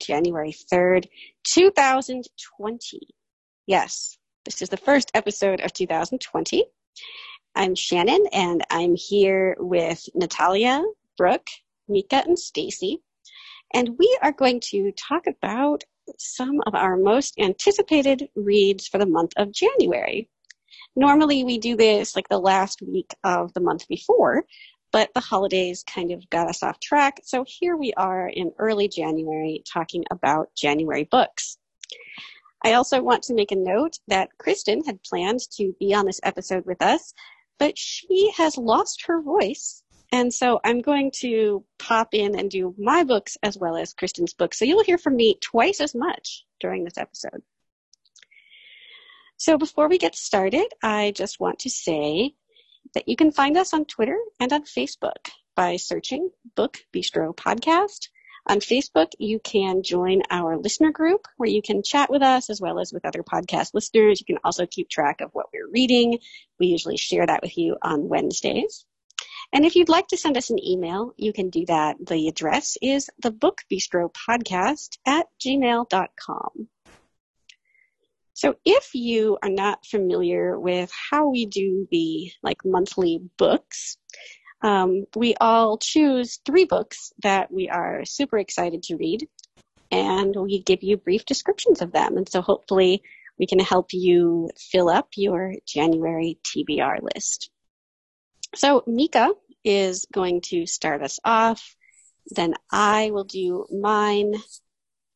January 3rd, 2020. Yes, this is the first episode of 2020. I'm Shannon and I'm here with Natalia, Brooke, Mika, and Stacy. And we are going to talk about some of our most anticipated reads for the month of January. Normally we do this like the last week of the month before, but the holidays kind of got us off track. So here we are in early January talking about January books. I also want to make a note that Kristen had planned to be on this episode with us, but she has lost her voice. And so I'm going to pop in and do my books as well as Kristen's books. So you'll hear from me twice as much during this episode. So before we get started, I just want to say that you can find us on Twitter and on Facebook by searching Book Bistro Podcast. On Facebook, you can join our listener group where you can chat with us as well as with other podcast listeners. You can also keep track of what we're reading. We usually share that with you on Wednesdays. And if you'd like to send us an email, you can do that. The address is the Book Bistro Podcast at gmail.com. So if you are not familiar with how we do the like monthly books, um, we all choose three books that we are super excited to read, and we give you brief descriptions of them. And so hopefully we can help you fill up your January TBR list. So Mika is going to start us off. Then I will do mine.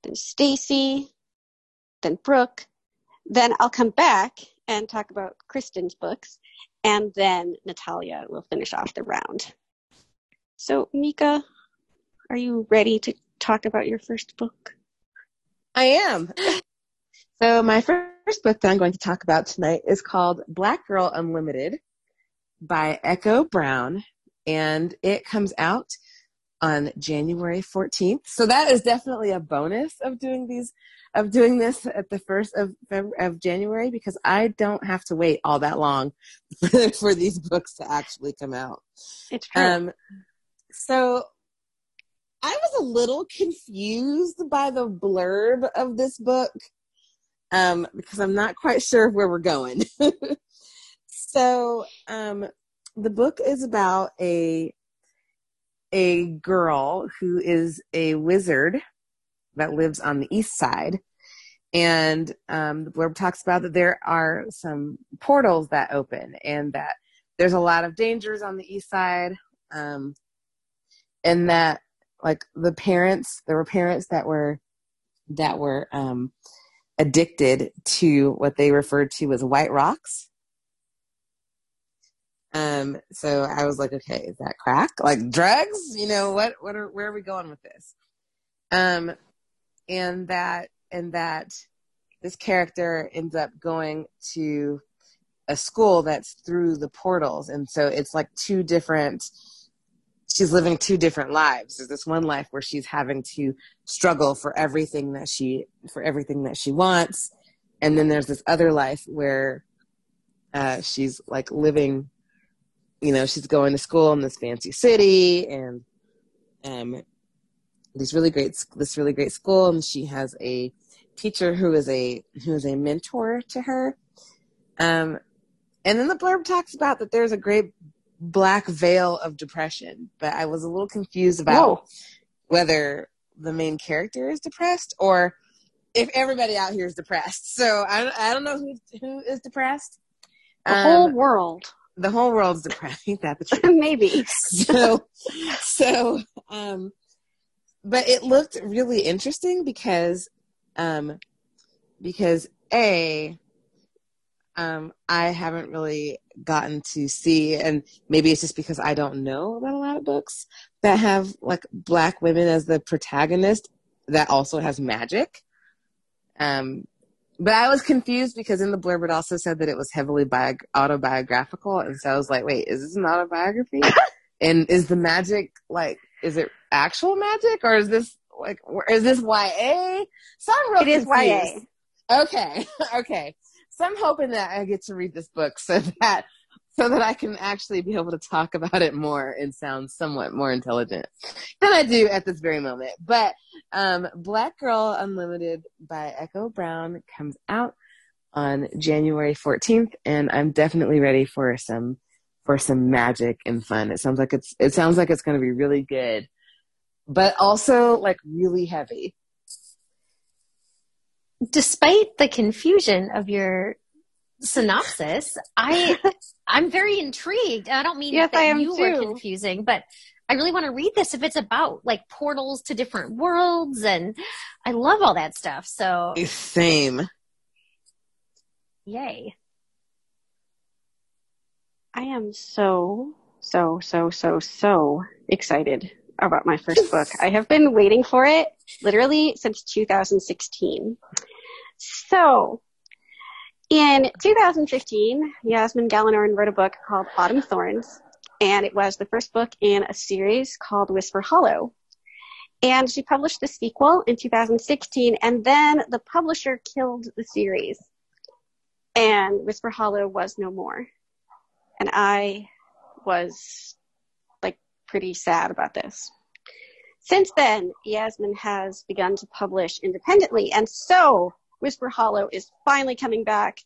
Then Stacy. Then Brooke then I'll come back and talk about Kristen's books, and then Natalia will finish off the round. So, Mika, are you ready to talk about your first book? I am. So, my first book that I'm going to talk about tonight is called Black Girl Unlimited by Echo Brown, and it comes out on January 14th. So that is definitely a bonus of doing these of doing this at the first of of January because I don't have to wait all that long for, these books to actually come out. It's true. Um, so I was a little confused by the blurb of this book um, because I'm not quite sure where we're going. so um, the book is about a a girl who is a wizard that lives on the east side. And um, the blurb talks about that there are some portals that open and that there's a lot of dangers on the east side. Um, and that like the parents, there were parents that were, that were um, addicted to what they referred to as white rocks. Um, so I was like, okay, is that crack? Like drugs? You know, what, what are, where are we going with this? Um, and that and that this character ends up going to a school that's through the portals and so it's like two different she's living two different lives there's this one life where she's having to struggle for everything that she for everything that she wants and then there's this other life where uh, she's like living you know she's going to school in this fancy city and um, these really great this really great school and she has a teacher who is a who is a mentor to her. Um and then the blurb talks about that there's a great black veil of depression but i was a little confused about Whoa. whether the main character is depressed or if everybody out here is depressed. So i, I don't know who who is depressed. The um, whole world the whole world's depressed. Ain't that the truth? Maybe. So so um but it looked really interesting because um because a um I haven't really gotten to see and maybe it's just because I don't know about a lot of books that have like black women as the protagonist that also has magic. Um, but I was confused because in the blurb it also said that it was heavily bio- autobiographical, and so I was like, "Wait, is this an autobiography? and is the magic like, is it actual magic, or is this like, is this YA? So I'm real It is confused. YA. Okay, okay. So I'm hoping that I get to read this book so that so that I can actually be able to talk about it more and sound somewhat more intelligent than I do at this very moment. But um, Black Girl Unlimited by Echo Brown comes out on January 14th, and I'm definitely ready for some for some magic and fun. It sounds like it's it sounds like it's going to be really good, but also like really heavy. Despite the confusion of your synopsis, I I'm very intrigued. I don't mean Yes, that I am you were confusing, but I really want to read this if it's about like portals to different worlds and I love all that stuff. So eh, Same. yay. I am so, so, so, so, so excited about my first book. I have been waiting for it literally since 2016. So, in 2015, Yasmine Galenorn wrote a book called Autumn Thorns, and it was the first book in a series called Whisper Hollow. And she published the sequel in 2016, and then the publisher killed the series, and Whisper Hollow was no more and I was like pretty sad about this. Since then, Yasmine has begun to publish independently, and so Whisper Hollow is finally coming back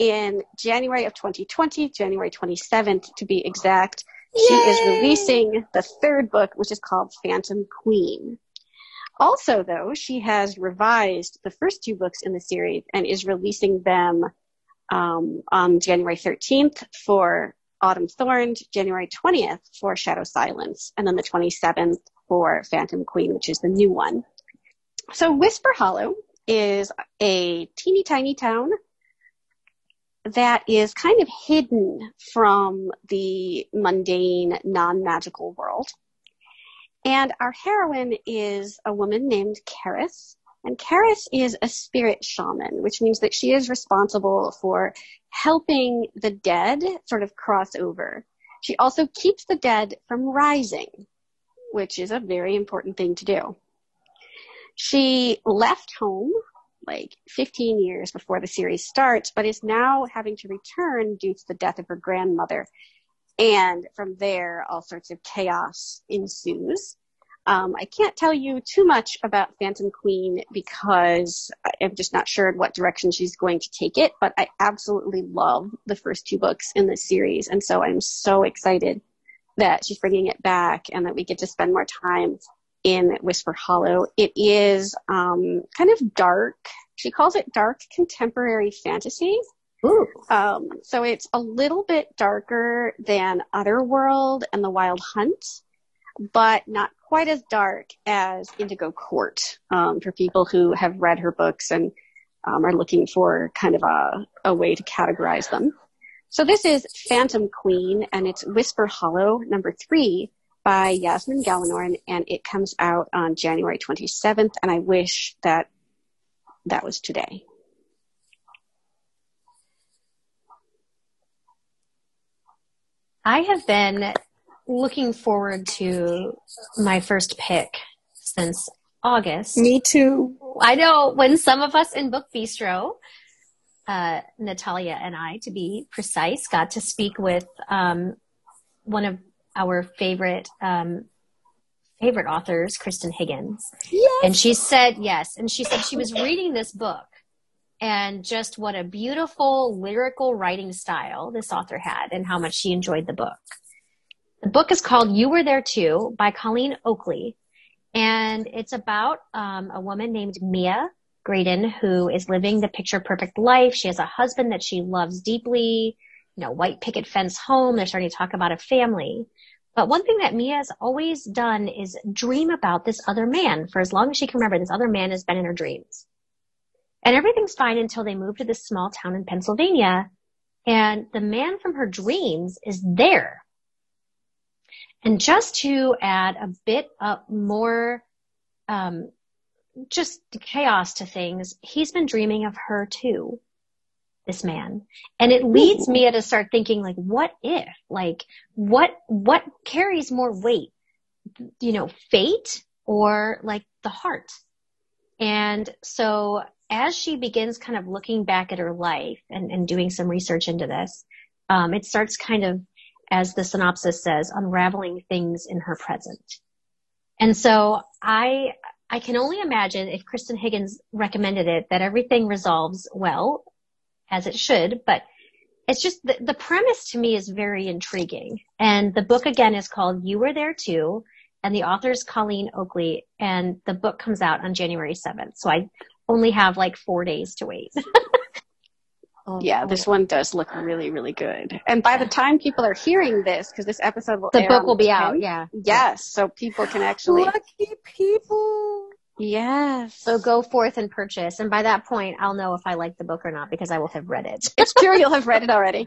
in January of 2020, January 27th to be exact. She is releasing the third book, which is called Phantom Queen. Also, though, she has revised the first two books in the series and is releasing them um, on January 13th for Autumn Thorned, January 20th for Shadow Silence, and then the 27th for Phantom Queen, which is the new one. So Whisper Hollow is a teeny tiny town that is kind of hidden from the mundane, non-magical world. And our heroine is a woman named Kerris. And Kerris is a spirit shaman, which means that she is responsible for helping the dead sort of cross over. She also keeps the dead from rising, which is a very important thing to do. She left home like 15 years before the series starts, but is now having to return due to the death of her grandmother. And from there, all sorts of chaos ensues. Um, I can't tell you too much about Phantom Queen because I'm just not sure in what direction she's going to take it, but I absolutely love the first two books in this series. And so I'm so excited that she's bringing it back and that we get to spend more time in Whisper Hollow. It is um, kind of dark. She calls it dark contemporary fantasy. Um, so it's a little bit darker than Otherworld and The Wild Hunt, but not quite as dark as Indigo Court um, for people who have read her books and um, are looking for kind of a, a way to categorize them. So this is Phantom Queen, and it's Whisper Hollow number three by Yasmine Galenorn, and it comes out on January 27th, and I wish that that was today. I have been looking forward to my first pick since August. Me too. I know when some of us in Book Bistro, uh, Natalia and I, to be precise, got to speak with um, one of our favorite um, favorite authors, Kristan Higgins, and she said yes, and she said she was reading this book. And just what a beautiful lyrical writing style this author had, and how much she enjoyed the book. The book is called You Were There Too by Colleen Oakley. And it's about um, a woman named Mia Graydon who is living the picture perfect life. She has a husband that she loves deeply, you know, white picket fence home. They're starting to talk about a family. But one thing that Mia has always done is dream about this other man for as long as she can remember. This other man has been in her dreams. And everything's fine until they move to this small town in Pennsylvania. And the man from her dreams is there. And just to add a bit of more um, just chaos to things, he's been dreaming of her too. This man. And it leads me to start thinking like, what if? Like, what, what carries more weight? You know, fate or like the heart? And so as she begins kind of looking back at her life and, and doing some research into this, um, it starts kind of, as the synopsis says, unraveling things in her present. And so I, I can only imagine if Kristan Higgins recommended it that everything resolves well, as it should, but it's just the, the premise to me is very intriguing. And the book again is called You Were There Too, and the author is Colleen Oakley, and the book comes out on January 7th. So I only have like four days to wait. Oh, yeah, this one does look really, really good. And by the time people are hearing this, because this episode will the book will be 10, out. Yeah. Yes, so people can actually lucky people. Yes. So go forth and purchase, and by that point, I'll know if I like the book or not because I will have read it. it's true, you'll have read it already.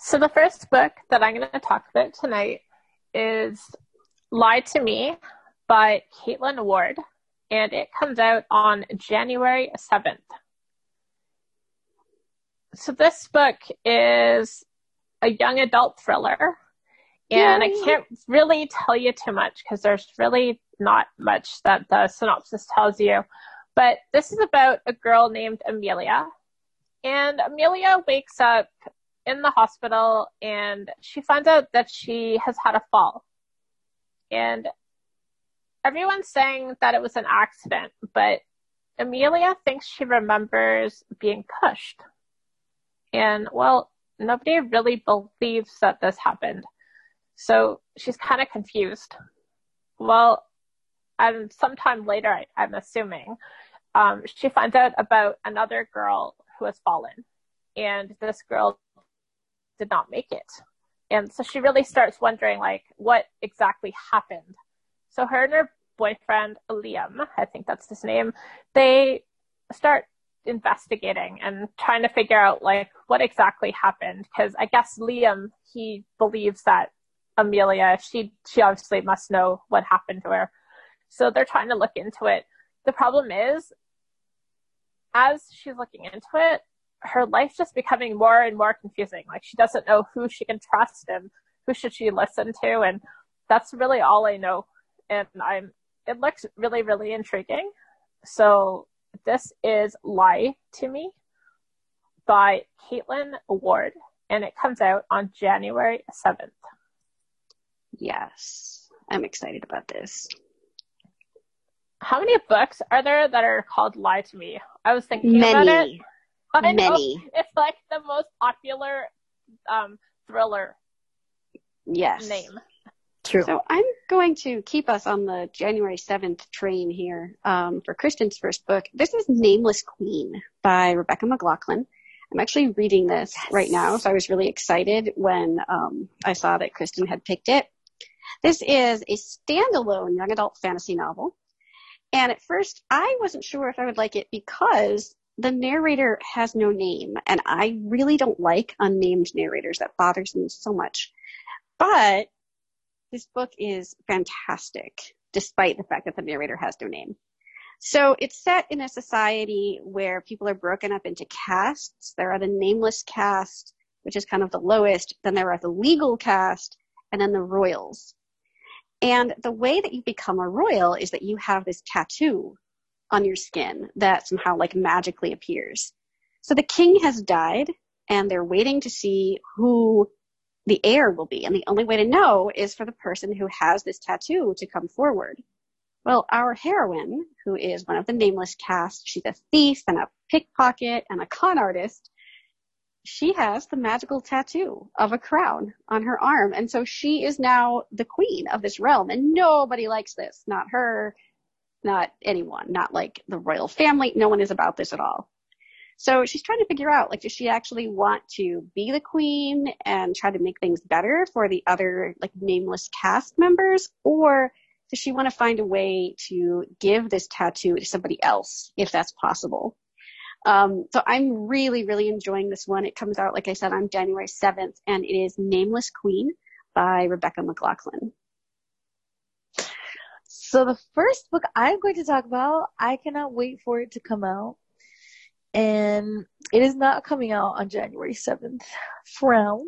So the first book that I'm going to talk about tonight is "Lie to Me" by Kaitlin Ward, and it comes out on January seventh so this book is a young adult thriller and Yay. I can't really tell you too much because there's really not much that the synopsis tells you. But this is about a girl named Amelia. And Amelia wakes up in the hospital and she finds out that she has had a fall. And everyone's saying that it was an accident, but Amelia thinks she remembers being pushed. And well, nobody really believes that this happened. So she's kind of confused. Well, and sometime later, I, am assuming, um, she finds out about another girl who has fallen. And this girl did not make it. And so she really starts wondering, like, what exactly happened. So her and her boyfriend, Liam, I think that's his name, they start investigating and trying to figure out like what exactly happened because I guess Liam he believes that Amelia she she obviously must know what happened to her. So they're trying to look into it. The problem is as she's looking into it, her life's just becoming more and more confusing. Like she doesn't know who she can trust and who should she listen to and that's really all I know. And I'm it looks really, really intriguing. So this is Lie to Me by Kaitlin Ward, and it comes out on January 7th. Yes, I'm excited about this. How many books are there that are called Lie to Me? I was thinking Many. about it. I Many. Know, it's like the most popular um, thriller yes. name. True. So I'm going to keep us on the January 7th train here um, for Kristen's first book. This is Nameless Queen by Rebecca McLaughlin. I'm actually reading this yes. right now, so I was really excited when um, I saw that Kristen had picked it. This is a standalone young adult fantasy novel. And at first, I wasn't sure if I would like it because the narrator has no name, and I really don't like unnamed narrators. That bothers me so much. But this book is fantastic, despite the fact that the narrator has no name. So it's set in a society where people are broken up into castes. There are the nameless caste, which is kind of the lowest. Then there are the legal caste, and then the royals. And the way that you become a royal is that you have this tattoo on your skin that somehow like magically appears. So the king has died, and they're waiting to see who the heir will be. And the only way to know is for the person who has this tattoo to come forward. Well, our heroine, who is one of the nameless cast, she's a thief and a pickpocket and a con artist. She has the magical tattoo of a crown on her arm. And so she is now the queen of this realm. And nobody likes this. Not her, not anyone, not like the royal family. No one is about this at all. So she's trying to figure out, like, does she actually want to be the queen and try to make things better for the other, like, nameless cast members? Or does she want to find a way to give this tattoo to somebody else, if that's possible? Um, so I'm really, really enjoying this one. It comes out, like I said, on January 7th, and it is Nameless Queen by Rebecca McLaughlin. So the first book I'm going to talk about, I cannot wait for it to come out. And it is not coming out on January 7th. Frown.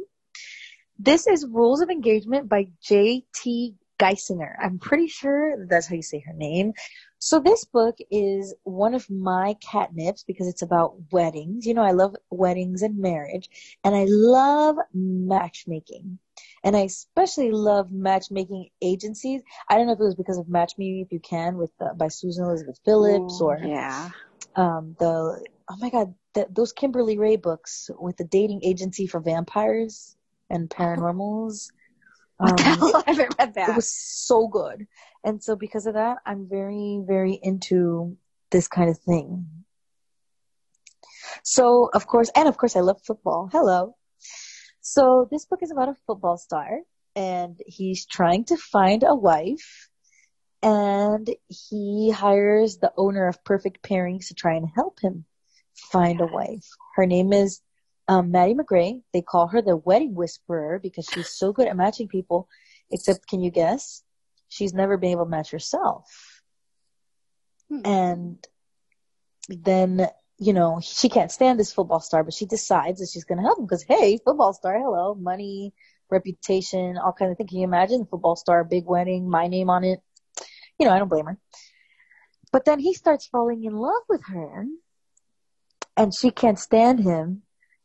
This is Rules of Engagement by J.T. Geissinger. I'm pretty sure that's how you say her name. So this book is one of my catnips because it's about weddings. You know, I love weddings and marriage and I love matchmaking. And I especially love matchmaking agencies. I don't know if it was because of Match Me If You Can with uh, by Susan Elizabeth Phillips Ooh, or yeah. um the oh my god, the, those Kimberly Raye books with the dating agency for vampires and paranormals. What the Um, hell? I haven't read that. it was so good. And so because of that, I'm very, very into this kind of thing. So of course, and of course I love football. Hello. So this book is about a football star and he's trying to find a wife and he hires the owner of Perfect Pairings to try and help him find a wife. Her name is um, Maddie McGray. They call her the wedding whisperer because she's so good at matching people. Except, can you guess? She's never been able to match herself. Hmm. And then, you know, she can't stand this football star, but she decides that she's going to help him because, hey, football star, hello, money, reputation, all kinds of things. Can you imagine? Football star, big wedding, my name on it. You know, I don't blame her. But then he starts falling in love with her and she can't stand him.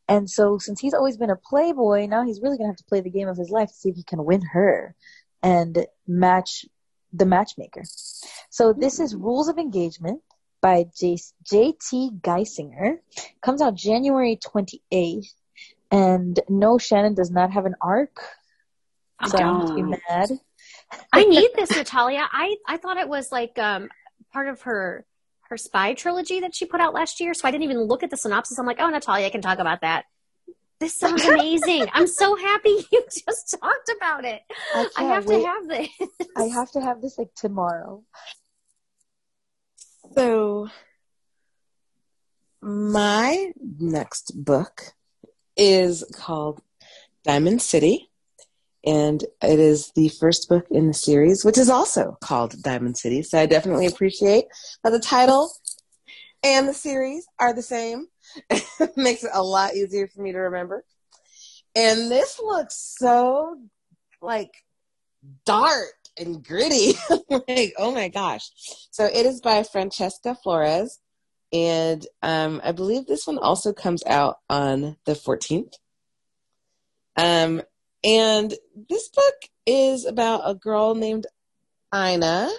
And so since he's always been a playboy, now he's really going to have to play the game of his life to see if he can win her and match the matchmaker. So this is Rules of Engagement by J- J.T. Geissinger. Comes out January 28th. And no, Shannon does not have an arc. So I'm Don't. mad. I need this, Natalia. I, I thought it was like um, part of her her spy trilogy that she put out last year. So I didn't even look at the synopsis. I'm like, oh, Natalia, I can talk about that. This sounds amazing. I'm so happy you just talked about it. I I have wait. to have this. I have to have this like tomorrow. So, my next book is called Diamond City, and it is the first book in the series, which is also called Diamond City. So, I definitely appreciate that the title and the series are the same. it makes it a lot easier for me to remember. And this looks so like dark and gritty. like, oh my gosh. So it is by Francesca Flores. And um, I believe this one also comes out on the 14th. Um, and this book is about a girl named Ina.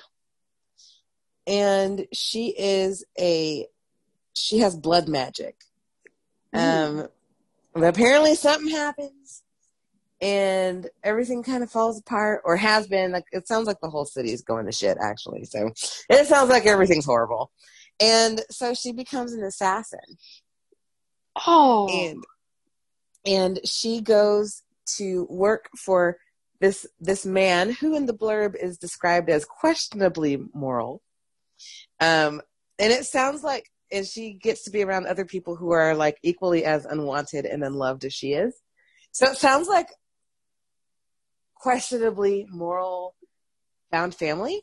And she is a, she has blood magic. Um, but apparently something happens and everything kind of falls apart or has been like it sounds like the whole city is going to shit actually so it sounds like everything's horrible and so she becomes an assassin Oh. and and she goes to work for this this man who in the blurb is described as questionably moral. Um and it sounds like and she gets to be around other people who are like equally as unwanted and unloved as she is. So it sounds like questionably moral found family.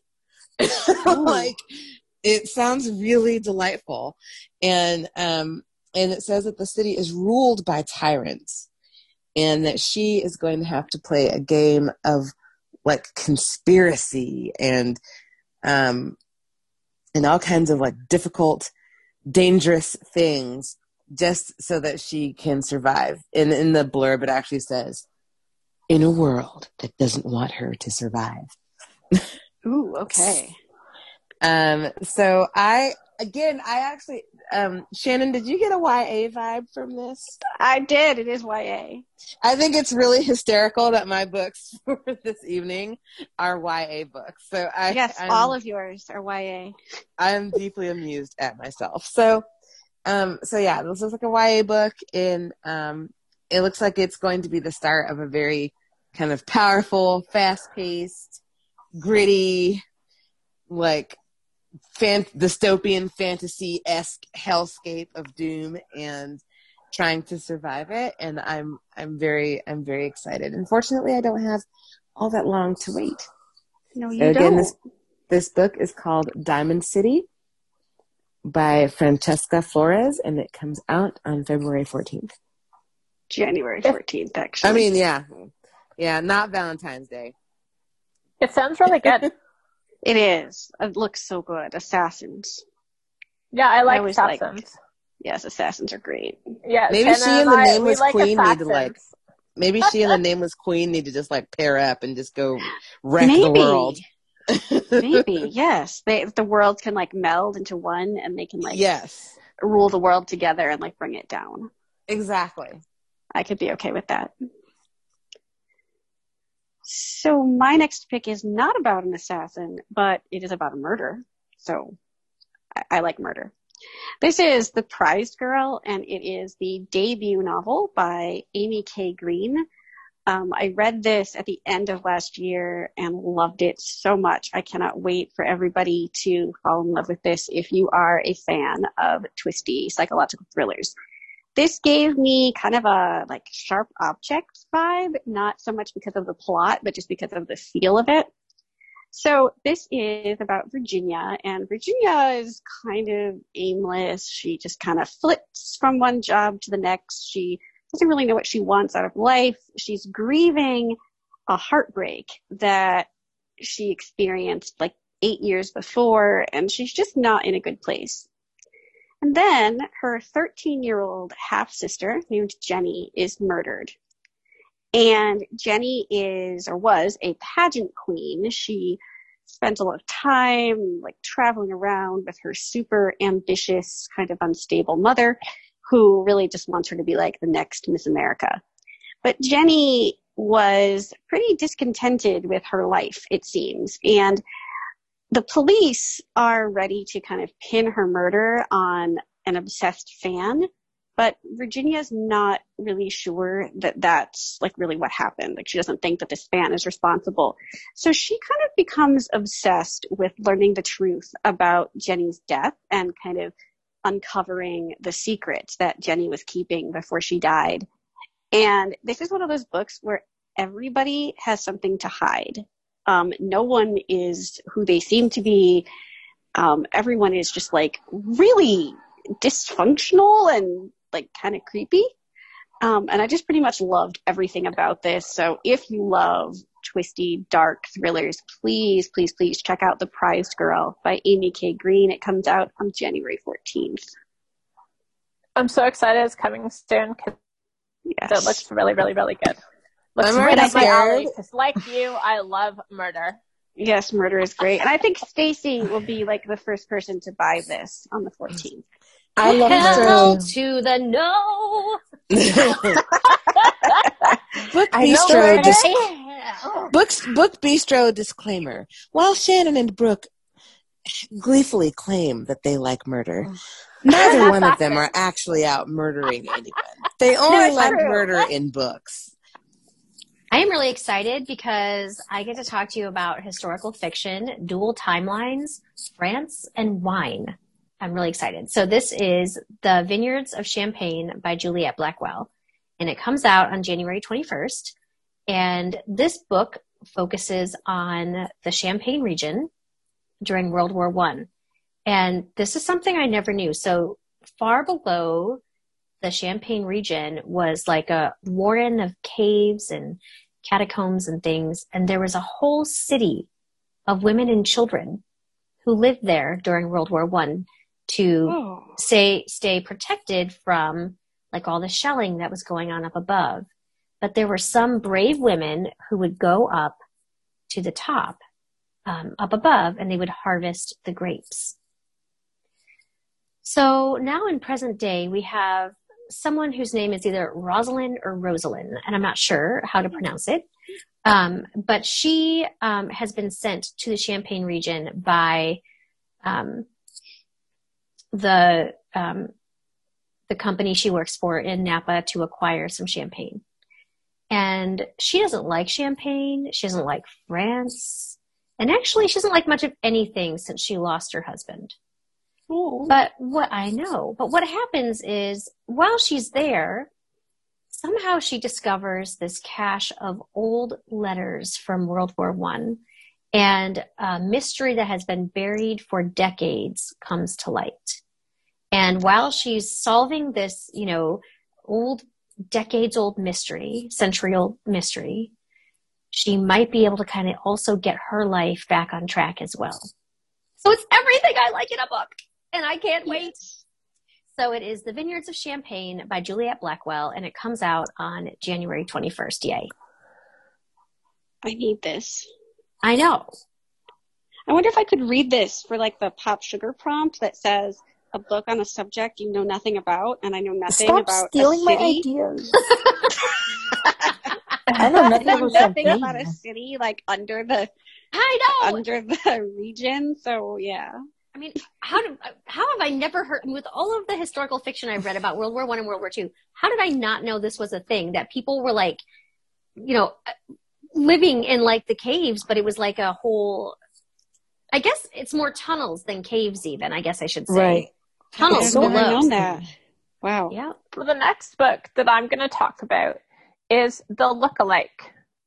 Like it sounds really delightful. And um and it says that the city is ruled by tyrants and that she is going to have to play a game of like conspiracy and um and all kinds of like difficult dangerous things just so that she can survive and in the blurb it actually says in a world that doesn't want her to survive Ooh, okay. um so i again i actually um shannon did you get a ya vibe from this I did. It is YA. I think it's really hysterical that my books for this evening are YA books. So I yes, I'm, all of yours are YA. I'm deeply amused at myself. So um so yeah, this is like a YA book and um it looks like it's going to be the start of a very kind of powerful, fast-paced, gritty like fan- dystopian fantasy-esque hellscape of doom and trying to survive it and i'm i'm very i'm very excited unfortunately i don't have all that long to wait No, So you again don't. this This book is called Diamond City by Francesca Flores, and it comes out on February 14th. January 14th, actually. I mean, yeah. Yeah, not Valentine's Day. It sounds really good. it is. It looks so good. Assassins. yeah, I like always like- assassins. Yes, assassins are great. yeah, Maybe Jenna she and the I- Nameless like Queen need to, like. Maybe she and the Nameless Queen need to just like pair up and just go wreck Maybe. the world. Maybe, yes. They, the worlds can like meld into one and they can like yes, rule the world together and like bring it down. exactly. I could be okay with that. So my next pick is not about an assassin, but it is about a murder. So I, I like murder. This is The Prized Girl, and it is the debut novel by Amy K. Green. Um, I read this at the end of last year and loved it so much. I cannot wait for everybody to fall in love with this if you are a fan of twisty psychological thrillers this gave me kind of a like sharp objects vibe, not so much because of the plot, but just because of the feel of it. So this is about Virginia, and Virginia is kind of aimless. She just kind of flits from one job to the next. She doesn't really know what she wants out of life. She's grieving a heartbreak that she experienced like eight years before, and she's just not in a good place. And then her 13 year old half sister named Jenny is murdered. And Jenny is or was a pageant queen. She spent a lot of time like traveling around with her super ambitious, kind of unstable mother who really just wants her to be like the next Miss America. But Jenny was pretty discontented with her life, it seems. And the police are ready to kind of pin her murder on an obsessed fan, but Virginia's not really sure that that's like really what happened. Like she doesn't think that this fan is responsible. So she kind of becomes obsessed with learning the truth about Jenny's death and kind of uncovering the secrets that Jenny was keeping before she died. And this is one of those books where everybody has something to hide. Um, no one is who they seem to be. Um, everyone is just like really dysfunctional and like kind of creepy. Um, and I just pretty much loved everything about this. So if you love twisty, dark thrillers, please, please, please check out The Prized Girl by Amy K. Green. It comes out on January 14th. I'm so excited it's coming soon because Yes. it looks really, really, really good. Looks I'm right already up my alley. like you, I love murder. yes, murder is great. And I think Stacy will be like the first person to buy this on the 14th. I love Hell murder. to the no. Book Bistro dis- Yeah. Books Book Bistro disclaimer. While Shannon and Brooke gleefully claim that they like murder, mm. neither one of them are actually out murdering anyone. They only it's like true. murder in books. I am really excited because I get to talk to you about historical fiction, dual timelines, France, and wine. I'm really excited. So this is The Vineyards of Champagne by Juliet Blackwell, and it comes out on January 21st. And this book focuses on the Champagne region during World War One. And this is something I never knew. So far below the Champagne region was like a warren of caves and catacombs and things. And there was a whole city of women and children who lived there during World War One to Oh. stay stay protected from like all the shelling that was going on up above. But there were some brave women who would go up to the top, um, up above, and they would harvest the grapes. So now in present day, we have someone whose name is either Rosalind or Rosalind, and I'm not sure how to pronounce it. Um, but she um, has been sent to the Champagne region by um, the um, the company she works for in Napa to acquire some champagne. And she doesn't like champagne. She doesn't like France. And actually, she doesn't like much of anything since she lost her husband. But what I know, but what happens is while she's there, somehow she discovers this cache of old letters from World War One, and a mystery that has been buried for decades comes to light. And while she's solving this, you know, old, decades old mystery, century old mystery, she might be able to kind of also get her life back on track as well. So it's everything I like in a book, and I can't wait. So it is The Vineyards of Champagne by Juliet Blackwell, and it comes out on January 21st. Yay. I need this. I know. I wonder if I could read this for like the pop sugar prompt that says a book on a subject you know nothing about, and I know nothing Stop about stealing a my ideas. I know nothing I know about nothing about a city like under the I know. under the region. So yeah, I mean, how did how have I never heard with all of the historical fiction I've read about World War One and World War Two? How did I not know this was a thing that people were like, you know, living in like the caves, but it was like a whole. I guess it's more tunnels than caves, even. I guess I should say. Right. Tunnels I've never below. known that. Wow. Yeah. Well, the next book that I'm going to talk about is The Lookalike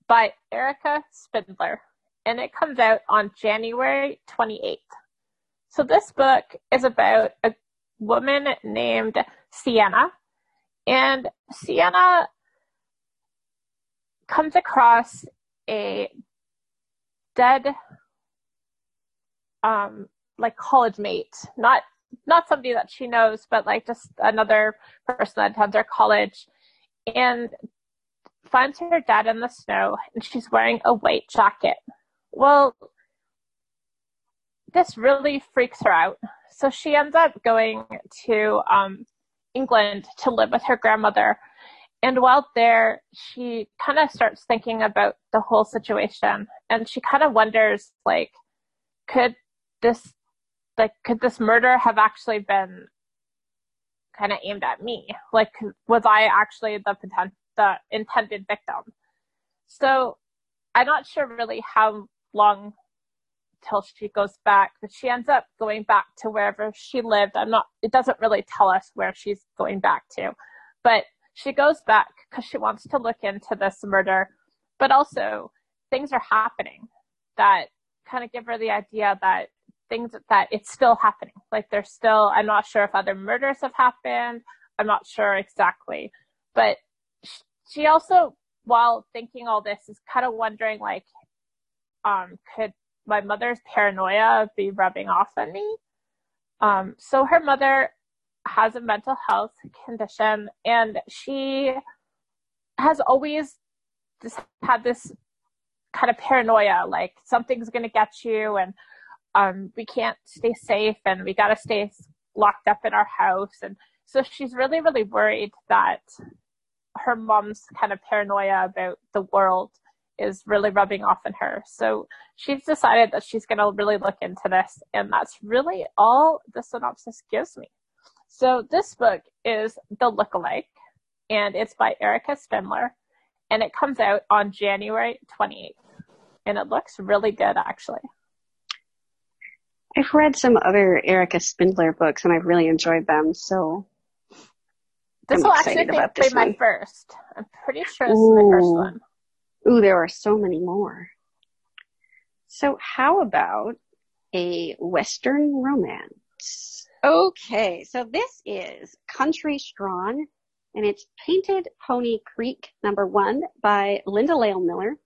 by Erica Spindler, and it comes out on January 28th. So, this book is about a woman named Sienna, and Sienna comes across a dead, um, like college mate, not not somebody that she knows, but like just another person that attends her college, and finds her dad in the snow, and she's wearing a white jacket. Well, this really freaks her out. So she ends up going to um, England to live with her grandmother. And while there, she kind of starts thinking about the whole situation, and she kind of wonders, like, could this like could this murder have actually been kind of aimed at me like was i actually the potent- the intended victim so i'm not sure really how long till she goes back but she ends up going back to wherever she lived i'm not it doesn't really tell us where she's going back to but she goes back because she wants to look into this murder but also things are happening that kind of give her the idea that things that it's still happening. Like there's still, I'm not sure if other murders have happened. I'm not sure exactly. But she also, while thinking all this, is kind of wondering like, um, could my mother's paranoia be rubbing off on me? Um, so her mother has a mental health condition and she has always just had this kind of paranoia, like something's going to get you and um, we can't stay safe and we got to stay locked up in our house. And so she's really, really worried that her mom's kind of paranoia about the world is really rubbing off on her. So she's decided that she's going to really look into this. And that's really all the synopsis gives me. So this book is The Lookalike, and it's by Erica Spindler, and it comes out on January 28th. And it looks really good, actually. I've read some other Erica Spindler books and I've really enjoyed them. So This I'm will actually be my first. I'm pretty sure this is my first one. Ooh, there are so many more. So how about a Western romance? Okay, so this is Country Strong, and it's Painted Pony Creek number one by Linda Lael Miller.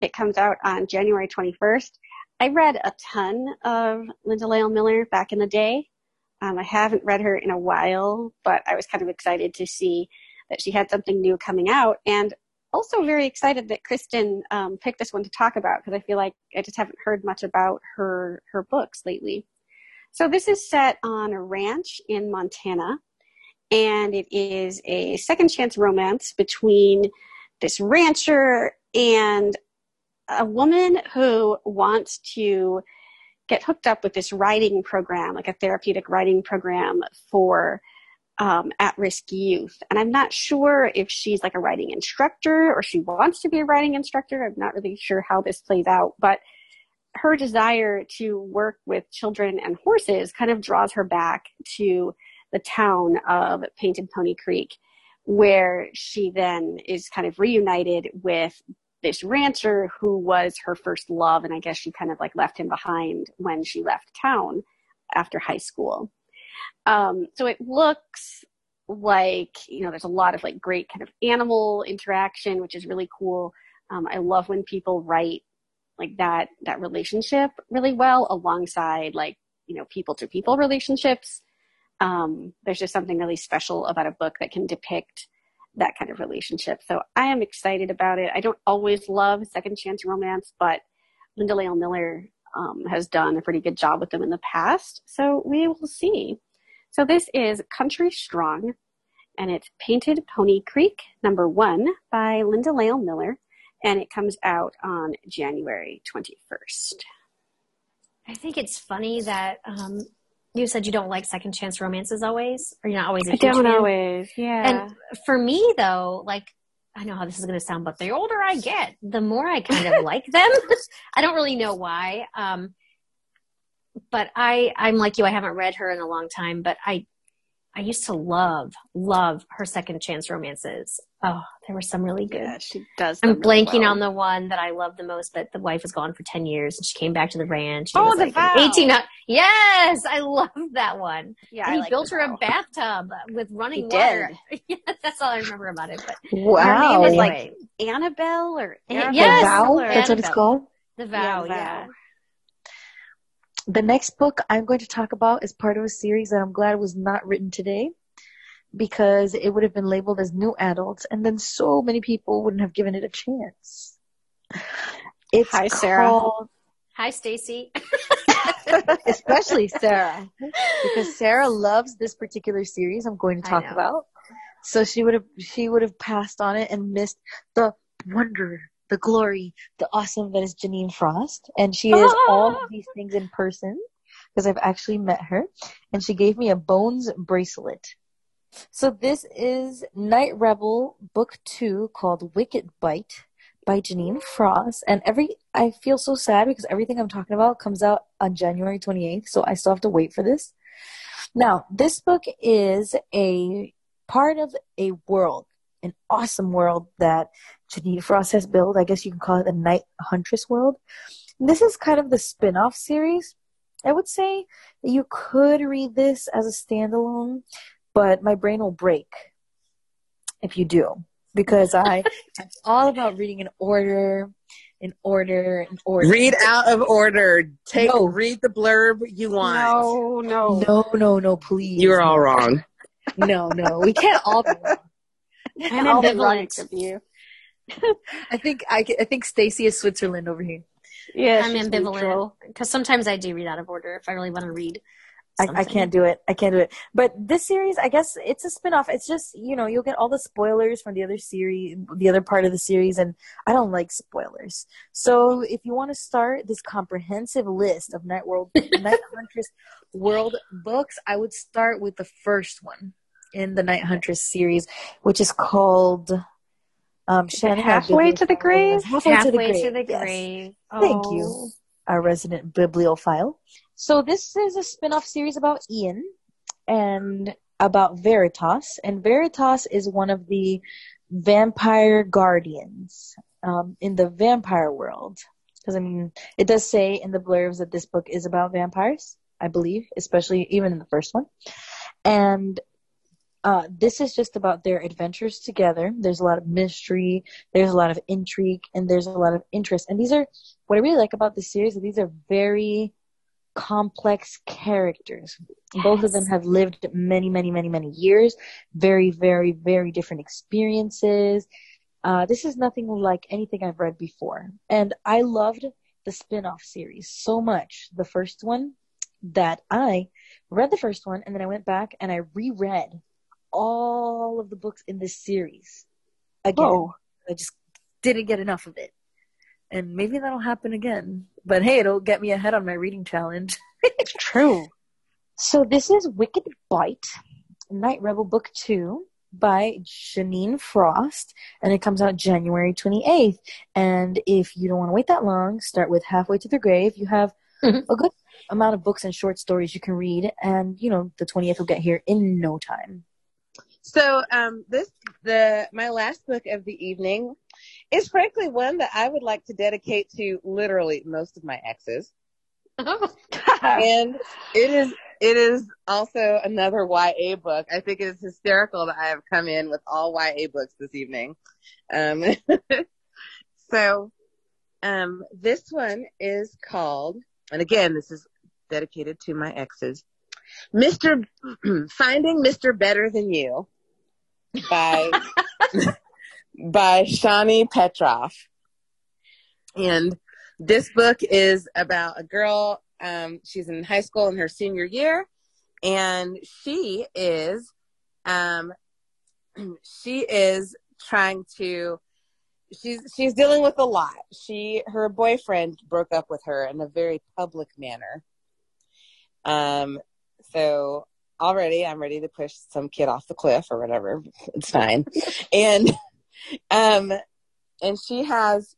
It comes out on January 21st. I read a ton of Linda Lael Miller back in the day. Um, I haven't read her in a while, but I was kind of excited to see that she had something new coming out. And also very excited that Kristen um, picked this one to talk about because I feel like I just haven't heard much about her her books lately. So this is set on a ranch in Montana, and it is a second chance romance between this rancher and a woman who wants to get hooked up with this writing program, like a therapeutic writing program for um, at-risk youth. And I'm not sure if she's like a writing instructor or she wants to be a writing instructor. I'm not really sure how this plays out, but her desire to work with children and horses kind of draws her back to the town of Painted Pony Creek, where she then is kind of reunited with this rancher who was her first love, and I guess she kind of like left him behind when she left town after high school. Um, so it looks like you know there's a lot of like great kind of animal interaction, which is really cool. Um, I love when people write like that that relationship really well alongside like you know people to people relationships. Um, there's just something really special about a book that can depict that kind of relationship. So I am excited about it. I don't always love second chance romance, but Linda Lael Miller um, has done a pretty good job with them in the past. So we will see. So this is Country Strong, and it's Painted Pony Creek, number one by Linda Lael Miller, and it comes out on January 21st. I think it's funny that um, you said you don't like second chance romances always, or you're not always. I don't fan. always, yeah. And for me, though, like I know how this is going to sound, but the older I get, the more I kind of like them. I don't really know why. Um, but I, I'm like you. I haven't read her in a long time, but I I used to love, love her second chance romances. Oh, there were some really good. Yeah, she does. I'm really blanking well. on the one that I love the most, That the wife was gone for 10 years and she came back to the ranch. Oh, The like Vow. 18. Yes, I love that one. Yeah, and he like built The her a bathtub with running He water. yeah, that's all I remember about it. But Wow. her name is like Annabelle or Arabelle yes, the vow. or- That's what it's called. the vow, The yeah. The next book I'm going to talk about is part of a series that I'm glad was not written today because it would have been labeled as new adults and then so many people wouldn't have given it a chance. It's Hi, Sarah. called, Hi, Stacy. especially Sarah, because Sarah loves this particular series I'm going to talk about. So she would have she would have passed on it and missed the wonder, the glory, the awesome that is Jeaniene Frost, and she is all of these things in person because I've actually met her, and she gave me a bones bracelet. So this is Night Rebel Book Two called Wicked Bite by Jeaniene Frost, and every I feel so sad because everything I'm talking about comes out on January 28th, so I still have to wait for this. Now, this book is a part of a world, an awesome world that Jeaniene Frost has built. I guess you can call it the Night Huntress world. This is kind of the spin-off series. I would say that you could read this as a standalone, but my brain will break if you do because I am all about reading in order, in order, in order. Read out of order. Take No. read the blurb you want. No, no. No, no, no, please. You are all wrong. No, no, we can't all be wrong. I'm All the ambivalent. right of you. I think I, I think Stacy is Switzerland over here. Yeah, I'm ambivalent because sometimes I do read out of order if I really want to read. I, I can't do it. I can't do it. But this series, I guess it's a spin-off. It's just, you know, you'll get all the spoilers from the other series, the other part of the series, and I don't like spoilers. So if you want to start this comprehensive list of Night World, Night Huntress World books, I would start with the first one in the Night Huntress series, which is called um, Shannon. Halfway to the grave? Halfway, to the grave. to the yes. grave. Thank Oh. you. our resident bibliophile. So this is a spin-off series about Ian and about Veritas. And Veritas is one of the vampire guardians um, in the vampire world. Because I mean, it does say in the blurbs that this book is about vampires, I believe, especially even in the first one. And uh, this is just about their adventures together. There's a lot of mystery, there's a lot of intrigue, and there's a lot of interest. And these are what I really like about this series. Is these are very complex characters. Both of them have lived many, many, many, many years. Very, very, very different experiences. Uh, this is nothing like anything I've read before, and I loved the spin-off series so much. The first one that I read the first one, and then I went back and I reread all of the books in this series again. Whoa. I just didn't get enough of it. And maybe that'll happen again. But hey, it'll get me ahead on my reading challenge. It's true. So this is Wicked Bite, Night Rebel Book 2 by Jeaniene Frost, and it comes out January 28th. And if you don't want to wait that long, start with Halfway to the Grave. You have Mhm. a good amount of books and short stories you can read, and you know, the 20th will get here in no time. So um, this the my last book of the evening is frankly one that I would like to dedicate to literally most of my exes. and it is it is also another YA book. I think it is hysterical that I have come in with all YA books this evening. Um, so um, this one is called, and again, this is dedicated to my exes. Mr. Finding Mr. Better Than You by by Shani Petroff. And this book is about a girl. Um, she's in high school in her senior year, and she is, um, she is trying to. She's she's dealing with a lot. She her boyfriend broke up with her in a very public manner. Um, so already I'm ready to push some kid off the cliff or whatever. It's fine. and um and she has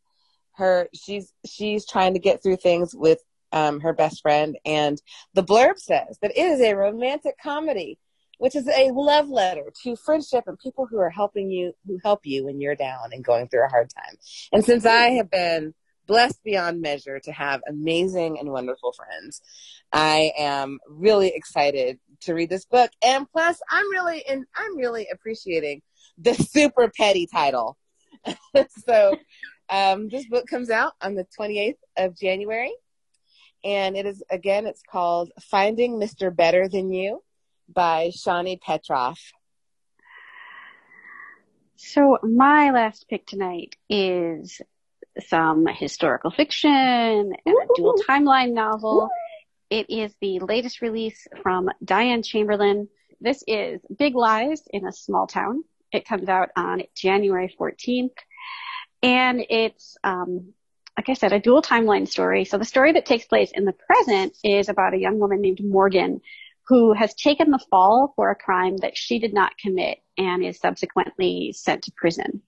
her she's she's trying to get through things with um her best friend and the blurb says that it is a romantic comedy which is a love letter to friendship and people who are helping you who help you when you're down and going through a hard time. And since I have been blessed beyond measure to have amazing and wonderful friends. I am really excited to read this book. And plus I'm really and I'm really appreciating the super petty title. so um, this book comes out on the 28th of January. And it is again it's called Finding Mr. Better Than You by Shani Petroff. So my last pick tonight is some historical fiction and a dual timeline novel. It is the latest release from Diane Chamberlain. This is Big Lies in a Small Town. It comes out on January 14th. And it's, um, like I said, a dual timeline story. So the story that takes place in the present is about a young woman named Morgan who has taken the fall for a crime that she did not commit and is subsequently sent to prison.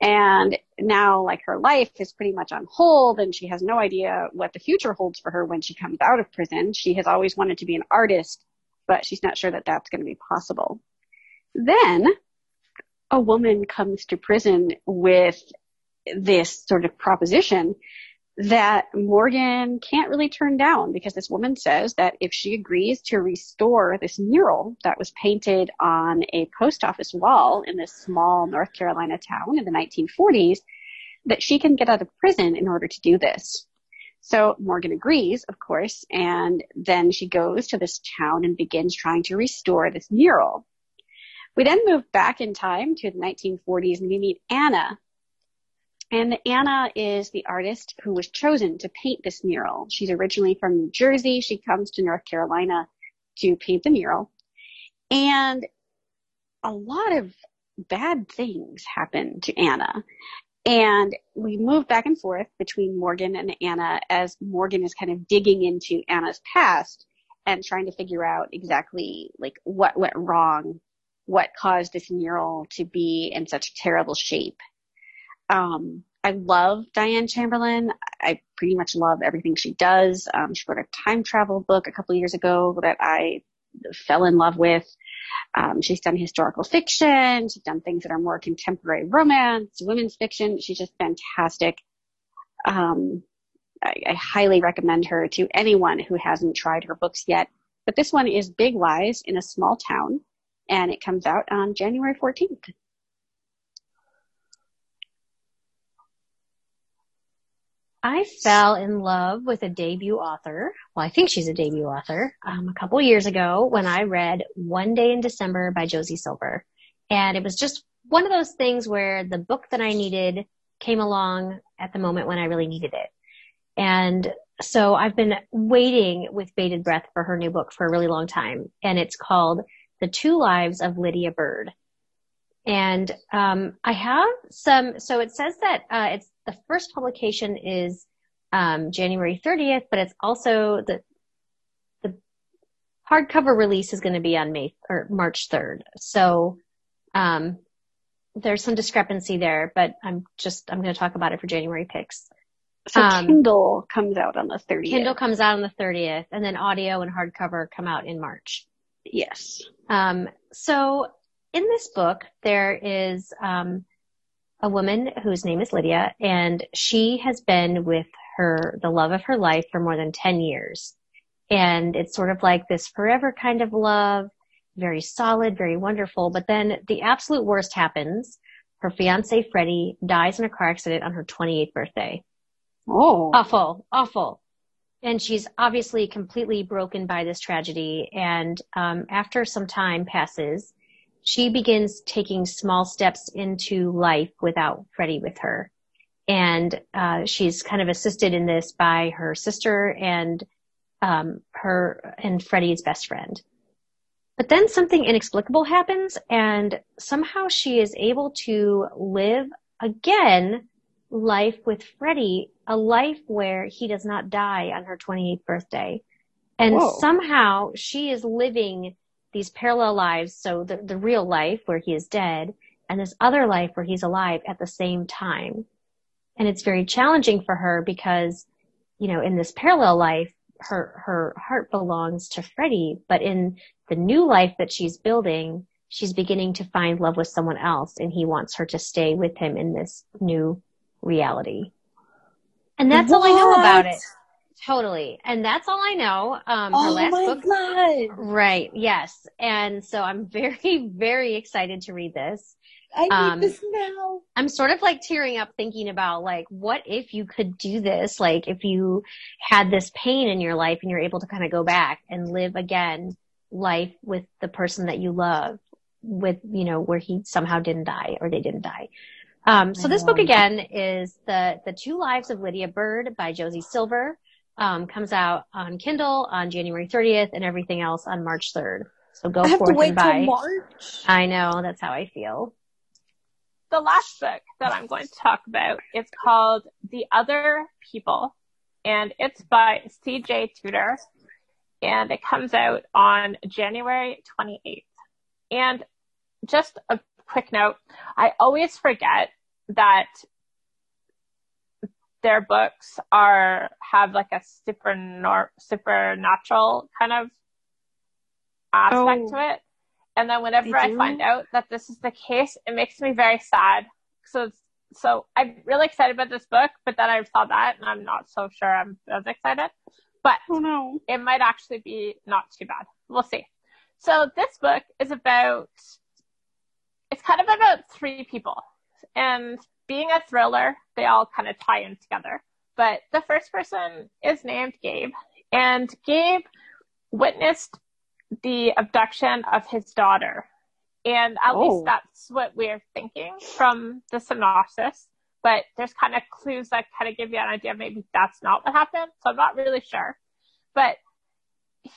And now like her life is pretty much on hold and she has no idea what the future holds for her when she comes out of prison. She has always wanted to be an artist, but she's not sure that that's going to be possible. Then a woman comes to prison with this sort of proposition that Morgan can't really turn down because this woman says that if she agrees to restore this mural that was painted on a post office wall in this small North Carolina town in the 1940s, that she can get out of prison in order to do this. So Morgan agrees, of course, and then she goes to this town and begins trying to restore this mural. We then move back in time to the 1940s and we meet Anna, and Anna is the artist who was chosen to paint this mural. She's originally from New Jersey. She comes to North Carolina to paint the mural. And a lot of bad things happen to Anna. And we move back and forth between Morgan and Anna as Morgan is kind of digging into Anna's past and trying to figure out exactly like what went wrong, what caused this mural to be in such terrible shape um, I love Diane Chamberlain. I pretty much love everything she does. Um, she wrote a time travel book a couple years ago that I fell in love with. Um, she's done historical fiction. She's done things that are more contemporary romance, women's fiction. She's just fantastic. Um, I, I highly recommend her to anyone who hasn't tried her books yet. But this one is Big Lies in a Small Town, and it comes out on January 14th. I fell in love with a debut author. Well, I think she's a debut author. Um, a couple years ago when I read One Day in December by Josie Silver. And it was just one of those things where the book that I needed came along at the moment when I really needed it. And so I've been waiting with bated breath for her new book for a really long time. And it's called The Two Lives of Lydia Bird. And um, I have some. So it says that uh, it's the first publication is um, January 30th, but it's also the the hardcover release is going to be on May or March 3rd. So um, there's some discrepancy there, but I'm just I'm going to talk about it for January picks. So um, Kindle comes out on the 30th. Kindle comes out on the 30th, and then audio and hardcover come out in March. Yes. Um, so in this book, there is um, a woman whose name is Lydia, and she has been with her, the love of her life for more than 10 years. And it's sort of like this forever kind of love, very solid, very wonderful. But then the absolute worst happens. Her fiance, Freddie, dies in a car accident on her 28th birthday. Oh. Awful, awful. And she's obviously completely broken by this tragedy. And um, after some time passes, she begins taking small steps into life without Freddie with her. And uh, she's kind of assisted in this by her sister and um, her and Freddie's best friend. But then something inexplicable happens, and somehow she is able to live again life with Freddie, a life where he does not die on her 28th birthday. And Whoa. somehow she is living these parallel lives. So the, the real life where he is dead and this other life where he's alive at the same time. And it's very challenging for her because, you know, in this parallel life, her, her heart belongs to Freddie, but in the new life that she's building, she's beginning to find love with someone else and he wants her to stay with him in this new reality. And that's all I know about it. Totally. And that's all I know. Um, her Oh last my book. god! Right. Yes. And so I'm very, very excited to read this. I need Um, this now. I'm sort of like tearing up thinking about like, what if you could do this? Like if you had this pain in your life and you're able to kind of go back and live again life with the person that you love with, you know, where he somehow didn't die or they didn't die. Um, so this book again is the, the two lives of Lydia Bird by Josie Silver. Um, comes out on Kindle on January 30th and everything else on March 3rd. So go I have forth to wait and till. March. I know, that's how I feel. The last book that I'm going to talk about is called The Other People, and it's by C.J. Tudor, and it comes out on January 28th. And just a quick note, I always forget that their books are have like a super supernatural kind of aspect Oh. to it. And then whenever I find out that this is the case, it makes me very sad. So, so I'm really excited about this book, but then I saw that and I'm not so sure I'm as excited. But Oh no. it might actually be not too bad. We'll see. So this book is about, it's kind of about three people. And being a thriller, they all kind of tie in together. But the first person is named Gabe. And Gabe witnessed the abduction of his daughter. And at Oh. least that's what we're thinking from the synopsis. But there's kind of clues that kind of give you an idea maybe that's not what happened. So I'm not really sure. But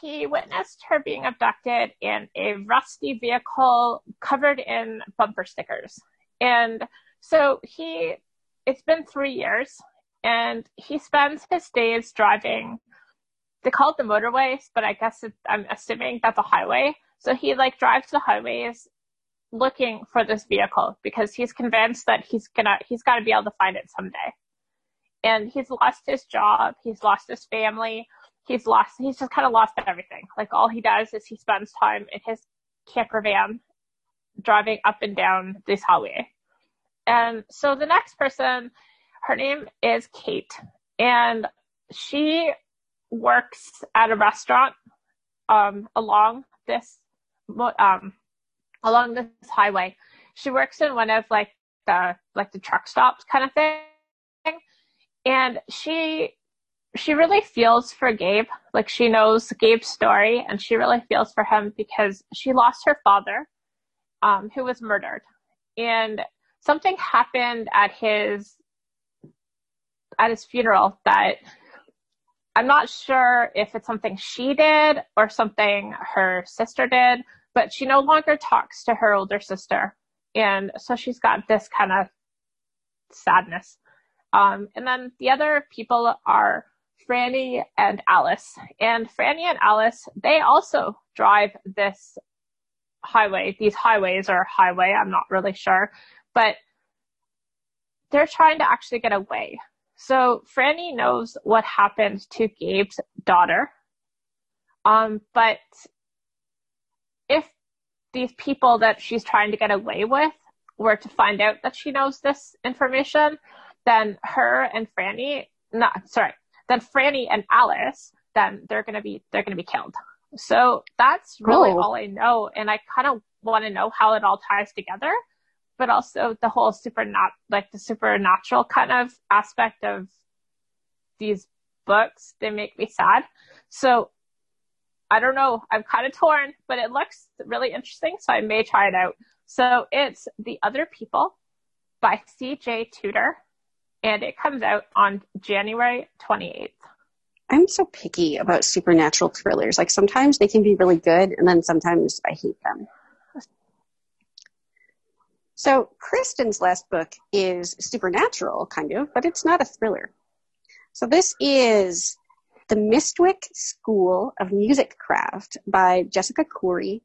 he witnessed her being abducted in a rusty vehicle covered in bumper stickers. And so he, it's been three years and he spends his days driving. They call it the motorways, but I guess it, I'm assuming that's a highway. So he like drives the highways looking for this vehicle because he's convinced that he's gonna, he's gotta be able to find it someday. And he's lost his job. He's lost his family. He's lost, he's just kind of lost everything. Like all he does is he spends time in his camper van driving up and down this highway. And so the next person, her name is Kate, and she works at a restaurant um, along this um, along this highway. She works in one of like the like the truck stops kind of thing, and she she really feels for Gabe. Like she knows Gabe's story, and she really feels for him because she lost her father, um, who was murdered, and something happened at his at his funeral that I'm not sure if it's something she did or something her sister did, but she no longer talks to her older sister. And so she's got this kind of sadness. Um, and then the other people are Franny and Alice. And Franny and Alice, they also drive this highway, these highways or highway, I'm not really sure, but they're trying to actually get away. So Franny knows what happened to Gabe's daughter. Um, but if these people that she's trying to get away with were to find out that she knows this information, then her and Franny, not sorry, then Franny and Alice, then they're gonna be they're gonna be killed. So that's really Oh. all I know, and I kind of want to know how it all ties together, but also the whole super not like the supernatural kind of aspect of these books. They make me sad. So I don't know. I'm kind of torn, but it looks really interesting, so I may try it out. So it's The Other People by C.J. Tudor, and it comes out on January 28th. I'm so picky about supernatural thrillers. Like sometimes they can be really good, and then sometimes I hate them. So Kristen's last book is supernatural, kind of, but it's not a thriller. So this is The Mistwick School of Music Craft by Jessica Khoury.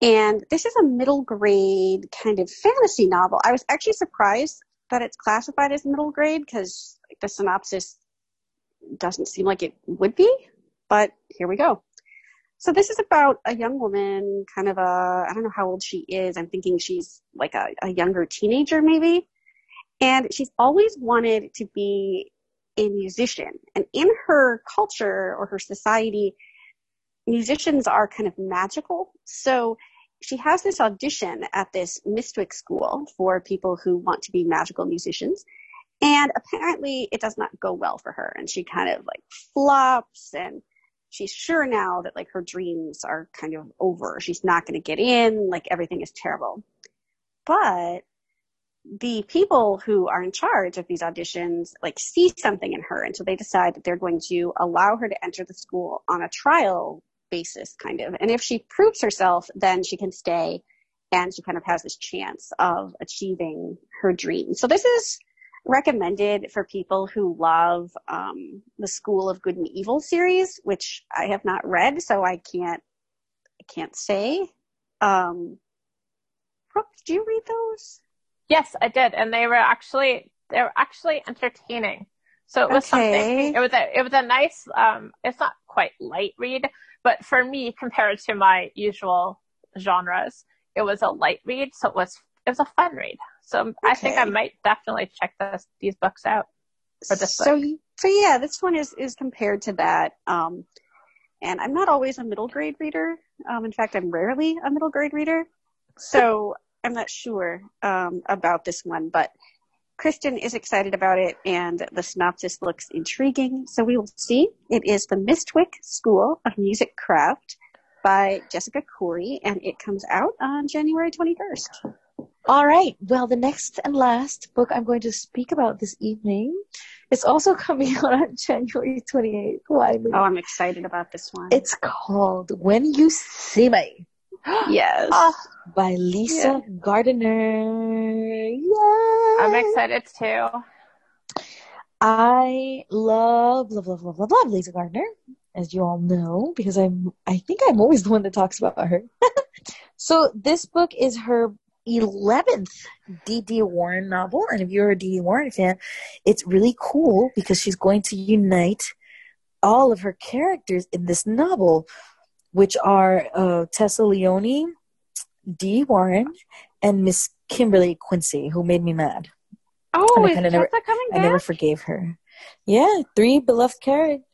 And this is a middle grade kind of fantasy novel. I was actually surprised that it's classified as middle grade because the synopsis doesn't seem like it would be, but here we go. So this is about a young woman, kind of a, I don't know how old she is. I'm thinking she's like a, a younger teenager maybe. And she's always wanted to be a musician. And in her culture or her society, musicians are kind of magical. So she has this audition at this Mystwick school for people who want to be magical musicians. And apparently it does not go well for her. And she kind of like flops and she's sure now that like her dreams are kind of over. She's not going to get in. Like everything is terrible. But the people who are in charge of these auditions like see something in her. And so they decide that they're going to allow her to enter the school on a trial basis kind of. And if she proves herself, then she can stay and she kind of has this chance of achieving her dream. So this is recommended for people who love um, the School of Good and Evil series, which I have not read, so I can't I can't say. Um, Brooke, did you read those? Yes, I did, and they were actually they were actually entertaining. So it was Okay. something. It was a it was a nice. Um, it's not quite light read, but for me, compared to my usual genres, it was a light read. So it was it was a fun read. So I think I might definitely check this these books out. For this so so yeah, this one is is compared to that. Um, and I'm not always a middle grade reader. Um, in fact, I'm rarely a middle grade reader. So I'm not sure um, about this one, but Kristen is excited about it, and the synopsis looks intriguing. So we will see. It is the Mistwick School of Music Craft by Jessica Khoury, and it comes out on January 21st. All right. Well, the next and last book I'm going to speak about this evening is also coming out on January 28th. Why? Oh, I'm excited about this one. It's called When You See Me yes. Oh, by Lisa Gardner. Yeah. I'm excited too. I love, love, love, love, love, love Lisa Gardner, as you all know, because I'm, I think I'm always the one that talks about her. so this book is her 11th D.D. Warren novel. And if you're a D.D. Warren fan, it's really cool because she's going to unite all of her characters in this novel, which are uh, Tessa Leone, Dee Warren, and Miss Kimberly Quincy, who made me mad. Oh, is kinda never- Tessa coming I never forgave her. Yeah, three beloved characters.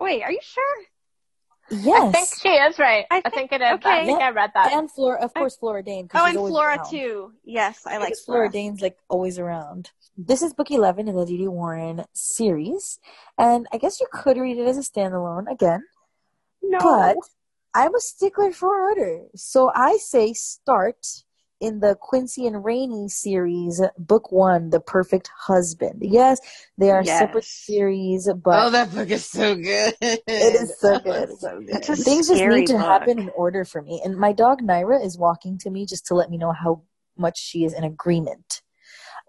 Wait, are you sure? Yes. I think she is right. I I think- think, it is. I okay. think I read that. and Flora, of course, Flora Dane. 'cause Oh, and Flora around. too. Yes, I like Flora. Flora Dane's like always around. This is book 11 in the D.D. Warren series. And I guess you could read it as a standalone again. No. But I'm a stickler for order. So I say start in the Quincy and Rainie series, book one, The Perfect Husband. Yes, they are separate series, but oh, that book is so good. It is so good. it's so good. Things just need to book. happen in order for me. And my dog Naira is walking to me just to let me know how much she is in agreement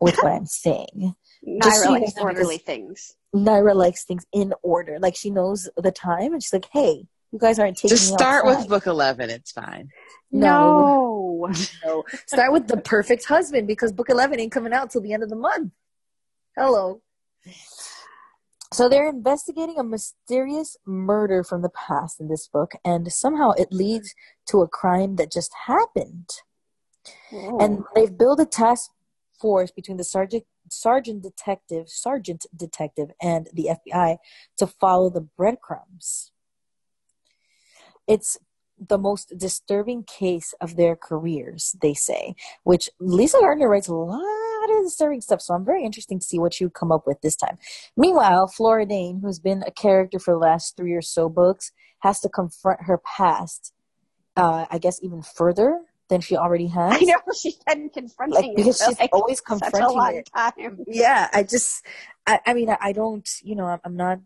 with what I'm saying. Naira so likes orderly things. Naira likes things in order. Like she knows the time and she's like, hey, you guys aren't taking Just start outside. with book 11. It's fine. No. No. No. Start with the perfect husband because book 11 ain't coming out till the end of the month. Hello. So they're investigating a mysterious murder from the past in this book, and somehow it leads to a crime that just happened. And they've built a task force between the sergeant sergeant detective sergeant detective and the FBI to follow the breadcrumbs. It's the most disturbing case of their careers, they say, which Lisa Gardner writes a lot of disturbing stuff, so I'm very interested to see what you come up with this time. Meanwhile, Flora Dane, who's been a character for the last three or so books, has to confront her past, uh, I guess, even further than she already has. I know she's been confronting like because it she's like always confronting it. time. Yeah, I just, I, I mean, I, I don't, you know, I'm, I'm not,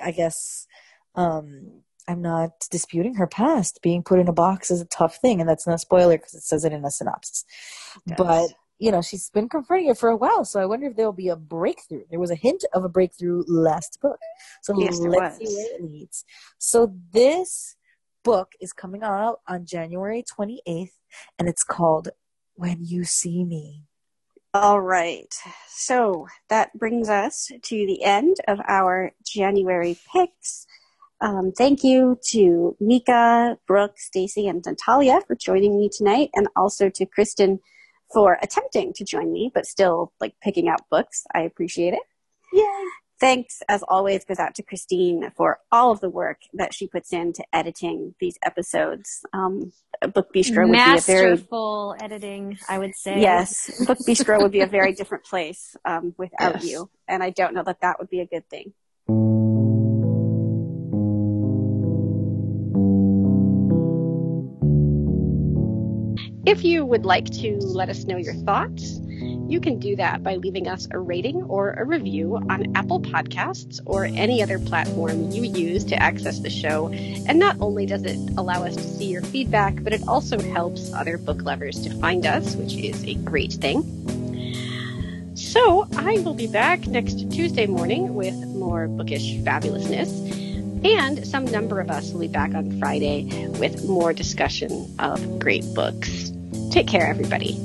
I guess, um, I'm not disputing her past. Being put in a box is a tough thing, and that's not a spoiler because it says it in the synopsis. Yes. But you know, she's been confronting it for a while, so I wonder if there'll be a breakthrough. There was a hint of a breakthrough last book, so Yes, let's see where it leads. So this book is coming out on January 28th, and it's called "When You See Me." All right. So that brings us to the end of our January picks. Um, thank you to Mika, Brooke, Stacy, and Natalia for joining me tonight, and also to Kristen for attempting to join me, but still like picking out books. I appreciate it. Yay! Thanks, as always, goes out to Christine for all of the work that she puts into editing these episodes. Um, Book Bistro would be a very Masterful editing, I would say. Yes, Book Bistro would be a very different place um, without Yes. you, and I don't know that that would be a good thing. If you would like to let us know your thoughts, you can do that by leaving us a rating or a review on Apple Podcasts or any other platform you use to access the show. And not only does it allow us to see your feedback, but it also helps other book lovers to find us, which is a great thing. So I will be back next Tuesday morning with more bookish fabulousness. And some number of us will be back on Friday with more discussion of great books. Take care, everybody.